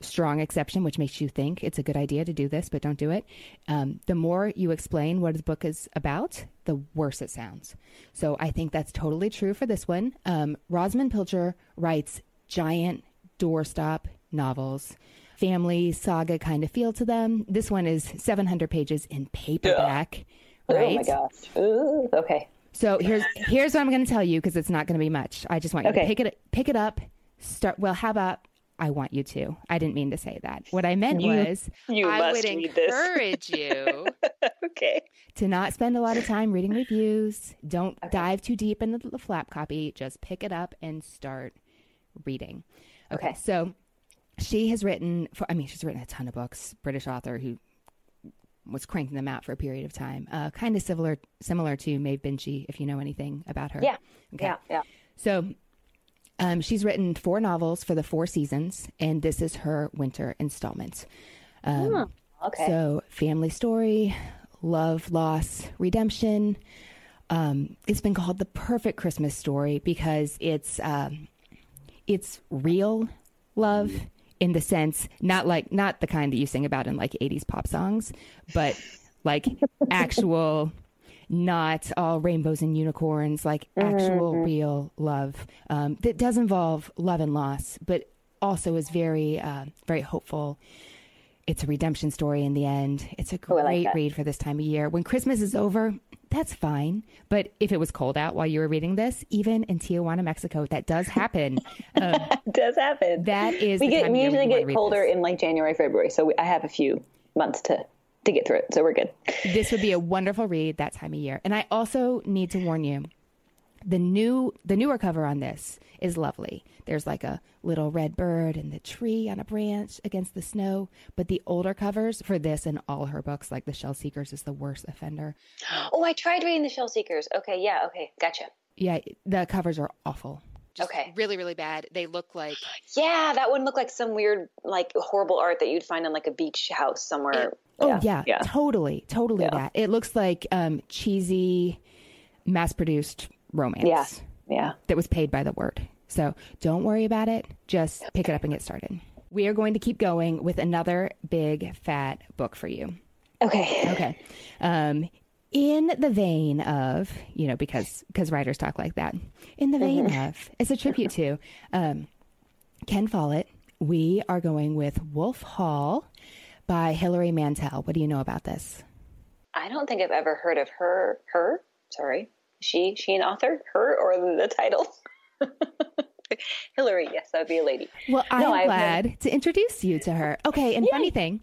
strong exception, which makes you think it's a good idea to do this, but don't do it. Um, the more you explain what the book is about, the worse it sounds. So I think that's totally true for this one. Um, Rosamunde Pilcher writes giant doorstop novels, family saga kind of feel to them. This one is 700 pages in paperback. Right? Oh, my gosh. Ooh, okay. So here's here's what I'm going to tell you because it's not going to be much. I just want you to pick it pick it up. Start. Well, how about I want you to? I didn't mean to say that. What I meant You- was You I would encourage you. okay. to not spend a lot of time reading reviews. Don't dive too deep into the flap copy. Just pick it up and start reading. Okay, Okay. so she has written. For, I mean, she's written a ton of books. British author who was cranking them out for a period of time. Uh, kind of similar similar to Maeve Binchy, if you know anything about her. Yeah. Okay. Yeah. Yeah. So um, she's written four novels for the four seasons, and this is her winter installment. Um, Okay. So, family story, love, loss, redemption. Um, it's been called the perfect Christmas story because it's um, it's real love in the sense not like not the kind that you sing about in like 80s pop songs, but like actual not all rainbows and unicorns, like actual Mm-hmm. real love um, that does involve love and loss, but also is very, uh, very hopeful. It's a redemption story in the end. It's a Oh, like great read for this time of year. When Christmas is over, that's fine. But if it was cold out while you were reading this, even in Tijuana, Mexico, that does happen. Um, does happen. that is we get time we usually get colder in like January, February, so we, I have a few months to to get through it, so we're good. this would be a wonderful read that time of year. And I also need to warn you, the new the newer cover on this is lovely. There's like a little red bird and the tree on a branch against the snow. But the older covers for this and all her books, like The Shell Seekers, is the worst offender. Oh, I tried reading the Shell Seekers. Okay, yeah, okay, gotcha. Yeah, the covers are awful. Just Okay. really, really bad. They look like Yeah, that would look like some weird, like horrible art that you'd find on like a beach house somewhere. Oh yeah, yeah. totally, totally Yeah. that. It looks like um, cheesy, mass-produced romance. Yeah. Yeah. that was paid by the word. So don't worry about it. Just pick it up and get started. We are going to keep going with another big fat book for you. Okay. Okay. Um, in the vein of, you know, because because writers talk like that. In the vein of, it's a tribute to um, Ken Follett. We are going with Wolf Hall by Hilary Mantel. What do you know about this? I don't think I've ever heard of her. Her? Sorry. She? She an author? Her or the, title? Hilary. Yes, that would be a lady. Well, I'm No, glad to introduce you to her. Okay, and funny thing.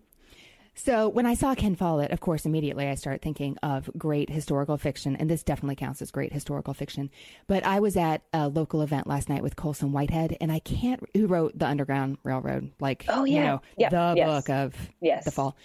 So when I saw Ken Follett, of course, immediately I start thinking of great historical fiction, and this definitely counts as great historical fiction. But I was at a local event last night with Colson Whitehead, and I can't who wrote the Underground Railroad, like Oh, you yeah. know Yep, the yes. book of Yes. the fall.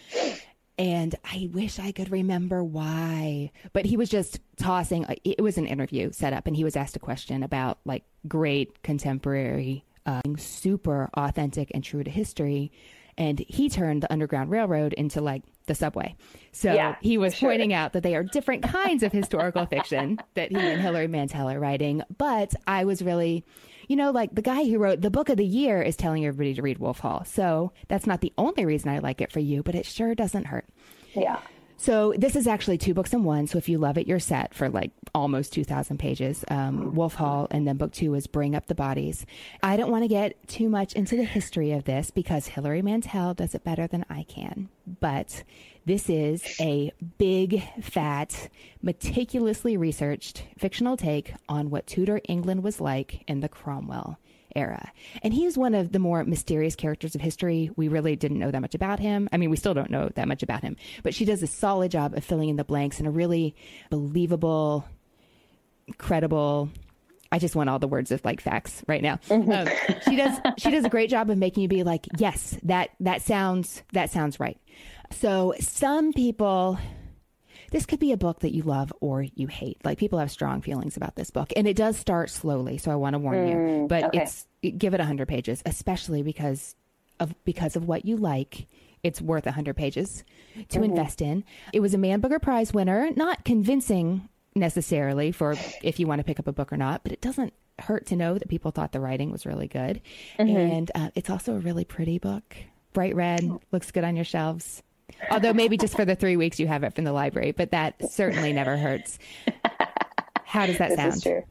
And I wish I could remember why. But he was just tossing, uh, it was an interview set up, and he was asked a question about like great contemporary, uh, super authentic and true to history. And he turned the Underground Railroad into like the subway. So Yeah, he was sure. pointing out that they are different kinds of historical fiction that he and Hilary Mantel are writing. But I was really, you know, like the guy who wrote the book of the year is telling everybody to read Wolf Hall. So that's not the only reason I like it for you, but it sure doesn't hurt. Yeah. So this is actually two books in one. So if you love it, you're set for like almost 2,000 pages. Um, Wolf Hall, and then book two is Bring Up the Bodies. I don't want to get too much into the history of this because Hilary Mantel does it better than I can. But this is a big, fat, meticulously researched fictional take on what Tudor England was like in the Cromwell era. And he's one of the more mysterious characters of history. We really didn't know that much about him. I mean, we still don't know that much about him, but she does a solid job of filling in the blanks in a really believable, credible. I just want all the words of like facts right now. Um, she does she does a great job of making you be like, yes, that that sounds that sounds right. So some people this could be a book that you love or you hate. Like people have strong feelings about this book, and it does start slowly. So I want to warn you, mm, but okay. it's give it hundred pages, especially because of because of what you like. It's worth hundred pages to mm-hmm. invest in. It was a Man Booker Prize winner, not convincing necessarily for if you want to pick up a book or not, but it doesn't hurt to know that people thought the writing was really good, mm-hmm. and uh, it's also a really pretty book. Bright red, oh. looks good on your shelves. Although maybe just for the three weeks you have it from the library, but that certainly never hurts. How does that This sound? is true.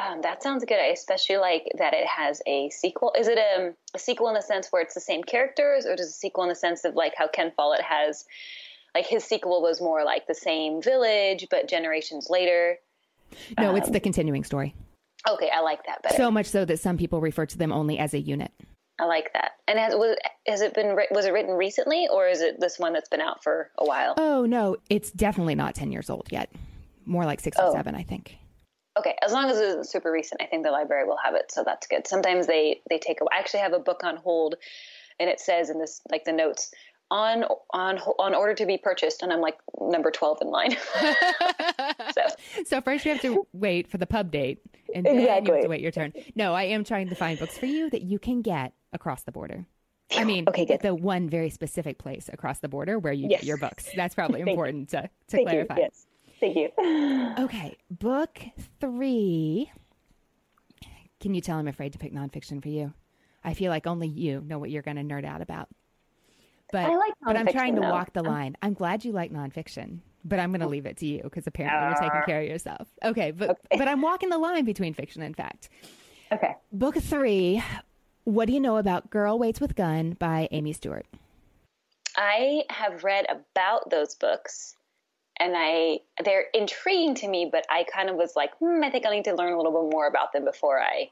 Um, that sounds good. I especially like that it has a sequel. Is it a, a sequel in the sense where it's the same characters, or does a sequel in the sense of like how Ken Follett has, like his sequel was more like the same village but generations later? No, it's the continuing story. Okay, I like that better. So much so that some people refer to them only as a unit. I like that. And has, was, has it been was it written recently, or is it this one that's been out for a while? Oh no, it's definitely not ten years old yet. More like six or Oh. seven, I think. Okay, as long as it isn't super recent, I think the library will have it, so that's good. Sometimes they they take. A, I actually have a book on hold, and it says in this like the notes on on on order to be purchased, and I'm like number twelve in line. so So first you have to wait for the pub date, and then you have to wait your turn. No, I am trying to find books for you that you can get across the border. I mean, Okay, good. the one very specific place across the border where you Yes. get your books. That's probably important to, to thank clarify. you. Yes, thank you. Okay, book three Can you tell I'm afraid to pick nonfiction for you? I feel like only you know what you're going to nerd out about. But, I like but I'm trying to though. walk the uh-huh. line. I'm glad you like nonfiction, but I'm going to leave it to you because apparently you're taking uh. care of yourself. Okay, but but I'm walking the line between fiction and fact. Okay. Book three. What do you know about Girl Waits with Gun by Amy Stewart? I have read about those books and I they're intriguing to me, but I kind of was like, hmm, I think I need to learn a little bit more about them before I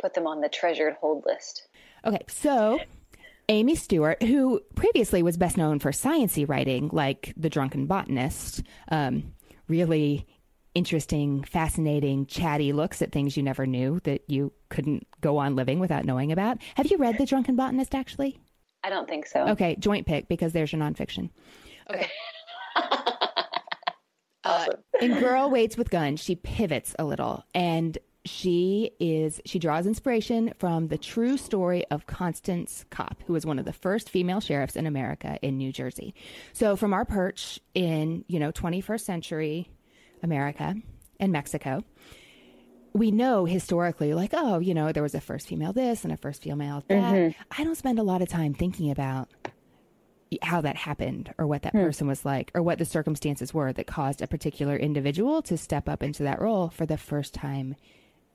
put them on the treasured hold list. Okay, so Amy Stewart, who previously was best known for sciency writing, like The Drunken Botanist, um, really interesting, fascinating, chatty looks at things you never knew that you couldn't go on living without knowing about. Have you read The Drunken Botanist, actually? I don't think so. Okay, joint pick because there's your nonfiction. Okay. Uh, awesome. in Girl Waits with Gun, she pivots a little and she is she draws inspiration from the true story of Constance Kopp, who was one of the first female sheriffs in America in New Jersey. So from our perch in, you know, 21st century America and Mexico, we know historically, like, oh, you know, there was a first female this and a first female that. Mm-hmm. I don't spend a lot of time thinking about how that happened or what that hmm. person was like or what the circumstances were that caused a particular individual to step up into that role for the first time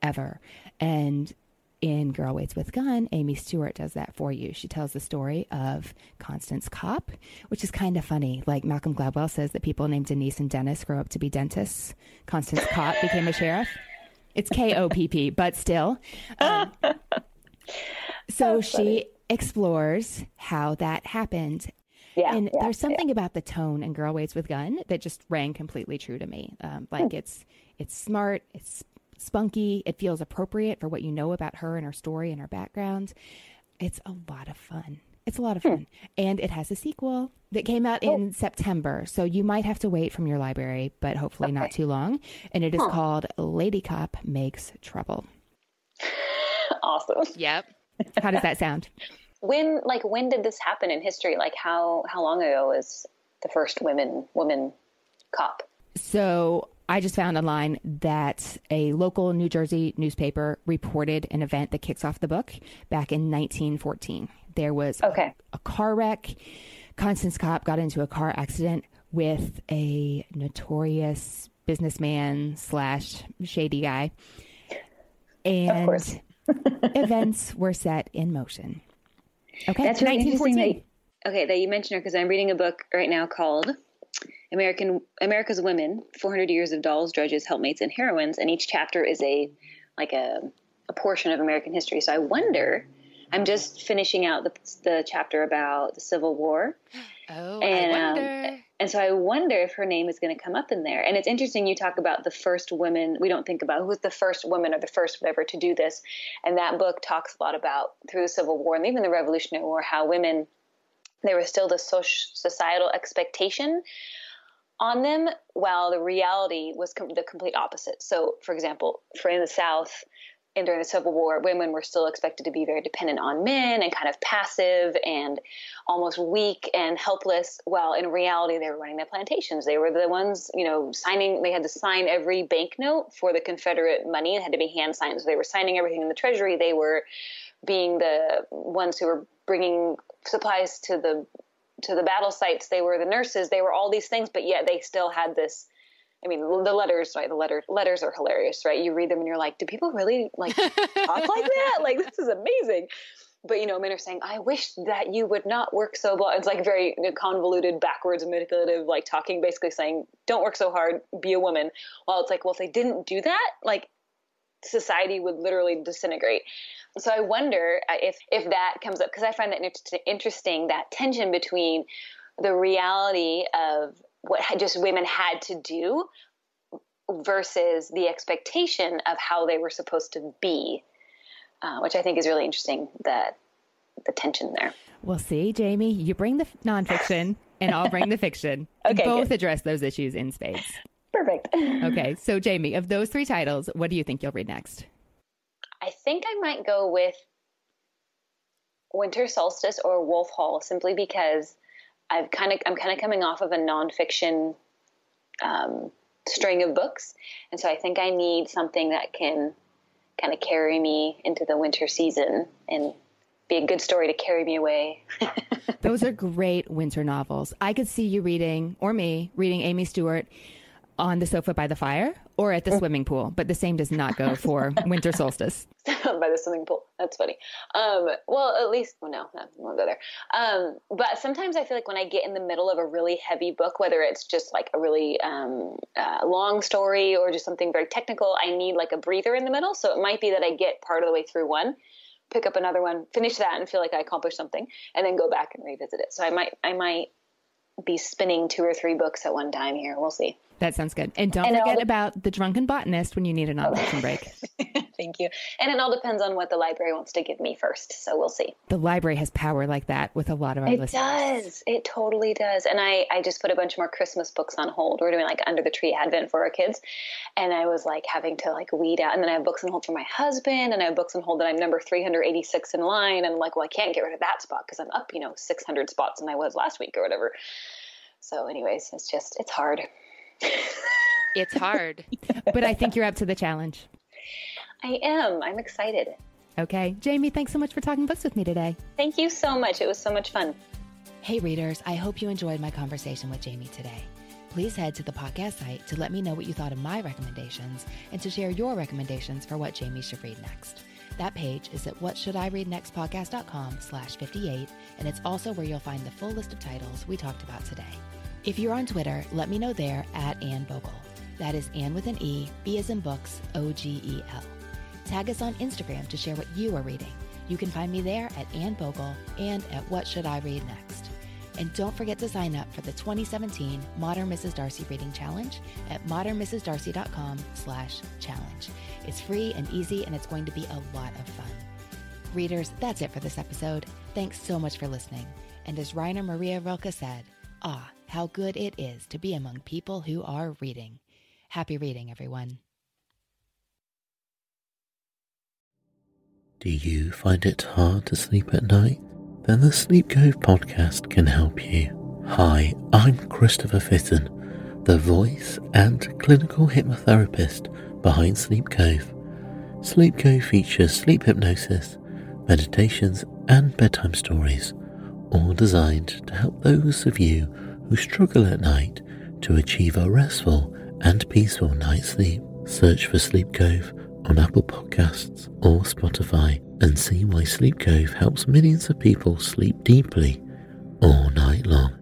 ever. And in Girl Waits with Gun, Amy Stewart does that for you. She tells the story of Constance Kopp, which is kind of funny. Like Malcolm Gladwell says that people named Denise and Dennis grow up to be dentists. Constance Kopp became a sheriff. It's K O P P, but still. Um, so she explores how that happened. Yeah. and yeah, there's something about the tone in Girl Waits with Gun that just rang completely true to me. Um, like it's it's smart, it's spunky, it feels appropriate for what you know about her and her story and her background. It's a lot of fun. It's a lot of hmm. fun. And it has a sequel that came out oh. in September. So you might have to wait from your library, but hopefully not too long. And it is called Lady Cop Makes Trouble. awesome. Yep. How does that sound? When like when did this happen in history? Like how how long ago was the first women woman cop? So I just found online that a local New Jersey newspaper reported an event that kicks off the book back in 1914. There was Okay. a, car wreck. Constance Kopp got into a car accident with a notorious businessman slash shady guy. And course. events were set in motion. Okay, That's really interesting. 1914. That, okay, that you mentioned her because I'm reading a book right now called American America's Women: 400 Years of Dolls, Drudges, Helpmates, and Heroines, and each chapter is a like a a portion of American history. So I wonder. I'm just finishing out the, the chapter about the Civil War. Oh, And, I um, wonder. And so I wonder if her name is going to come up in there. And it's interesting you talk about the first women. We don't think about who was the first woman or the first whatever to do this. And that book talks a lot about through the Civil War and even the Revolutionary War how women there was still the social societal expectation on them, while the reality was com- the complete opposite. So, for example, for in the South, and during the Civil War, women were still expected to be very dependent on men and kind of passive and almost weak and helpless. While in reality, they were running the plantations. They were the ones, you know, signing. They had to sign every banknote for the Confederate money. It had to be hand signed. So they were signing everything in the Treasury. They were being the ones who were bringing supplies to the to the battle sites. They were the nurses. They were all these things, but yet they still had this I mean, the letters, right? The letter letters are hilarious, right? You read them and you're like, do people really like talk like that? Like, this is amazing. But you know, men are saying, "I wish that you would not work so." Blah. It's like very convoluted, backwards, manipulative, like talking, basically saying, "Don't work so hard, be a woman." While it's like, well, if they didn't do that, like society would literally disintegrate. So I wonder uh, if if that comes up because I find that interesting that tension between the reality of what just women had to do versus the expectation of how they were supposed to be, uh, which I think is really interesting. That the tension there. Well, see, Jamie, you bring the nonfiction and I'll bring the fiction. Okay, Both good. address those issues in space. Perfect. Okay, so Jamie, of those three titles, what do you think you'll read next? I think I might go with Winter Solstice or Wolf Hall, simply because I've kind of I'm kind of coming off of a nonfiction um, string of books, and so I think I need something that can kind of carry me into the winter season and be a good story to carry me away. Those are great winter novels. I could see you reading, or me reading Amy Stewart on the sofa by the fire or at the swimming pool, but the same does not go for winter solstice. by the swimming pool. That's funny. Um, well, at least, well, no, no, won't go there. Um, but sometimes I feel like when I get in the middle of a really heavy book, whether it's just like a really um, uh, long story or just something very technical, I need like a breather in the middle. So it might be that I get part of the way through one, pick up another one, finish that, and feel like I accomplished something, and then go back and revisit it. So I might, I might be spinning two or three books at one time here. We'll see. That sounds good. And don't and forget the- about The Drunken Botanist when you need a nonfiction break. Thank you. And it all depends on what the library wants to give me first. So we'll see. The library has power like that with a lot of our it listeners. It does. It totally does. And I, I just put a bunch more Christmas books on hold. We're doing like Under the Tree Advent for our kids. And I was like having to like weed out. And then I have books on hold for my husband. And I have books on hold that I'm number 386 in line. And I'm like, well, I can't get rid of that spot because I'm up, you know, 600 spots than I was last week or whatever. So, anyways, it's just, it's hard. It's hard. but I think you're up to the challenge. I am. I'm excited. Okay. Jamie, thanks so much for talking books with me today. Thank you so much. It was so much fun. Hey, readers, I hope you enjoyed my conversation with Jamie today. Please head to the podcast site to let me know what you thought of my recommendations and to share your recommendations for what Jamie should read next. That page is at whatshouldireadnextpodcast.com slash 58, and it's also where you'll find the full list of titles we talked about today. If you're on Twitter, let me know there at Anne Bogel. That is Anne with an E, B as in books, O G E L. Tag us on Instagram to share what you are reading. You can find me there at Anne Bogel and at What Should I Read Next. And don't forget to sign up for the 2017 Modern Mrs. Darcy Reading Challenge at modernmrsdarcy.com slash challenge. It's free and easy, and it's going to be a lot of fun. Readers, that's it for this episode. Thanks so much for listening. And as Rainer Maria Rilke said, ah, how good it is to be among people who are reading. Happy reading, everyone. Do you find it hard to sleep at night? Then the Sleep Cove podcast can help you. Hi, I'm Christopher Fitton, the voice and clinical hypnotherapist behind Sleep Cove. Sleep Cove features sleep hypnosis, meditations, and bedtime stories, all designed to help those of you who struggle at night to achieve a restful and peaceful night's sleep. Search for Sleep Cove on Apple Podcasts or Spotify and see why Sleep Cove helps millions of people sleep deeply all night long.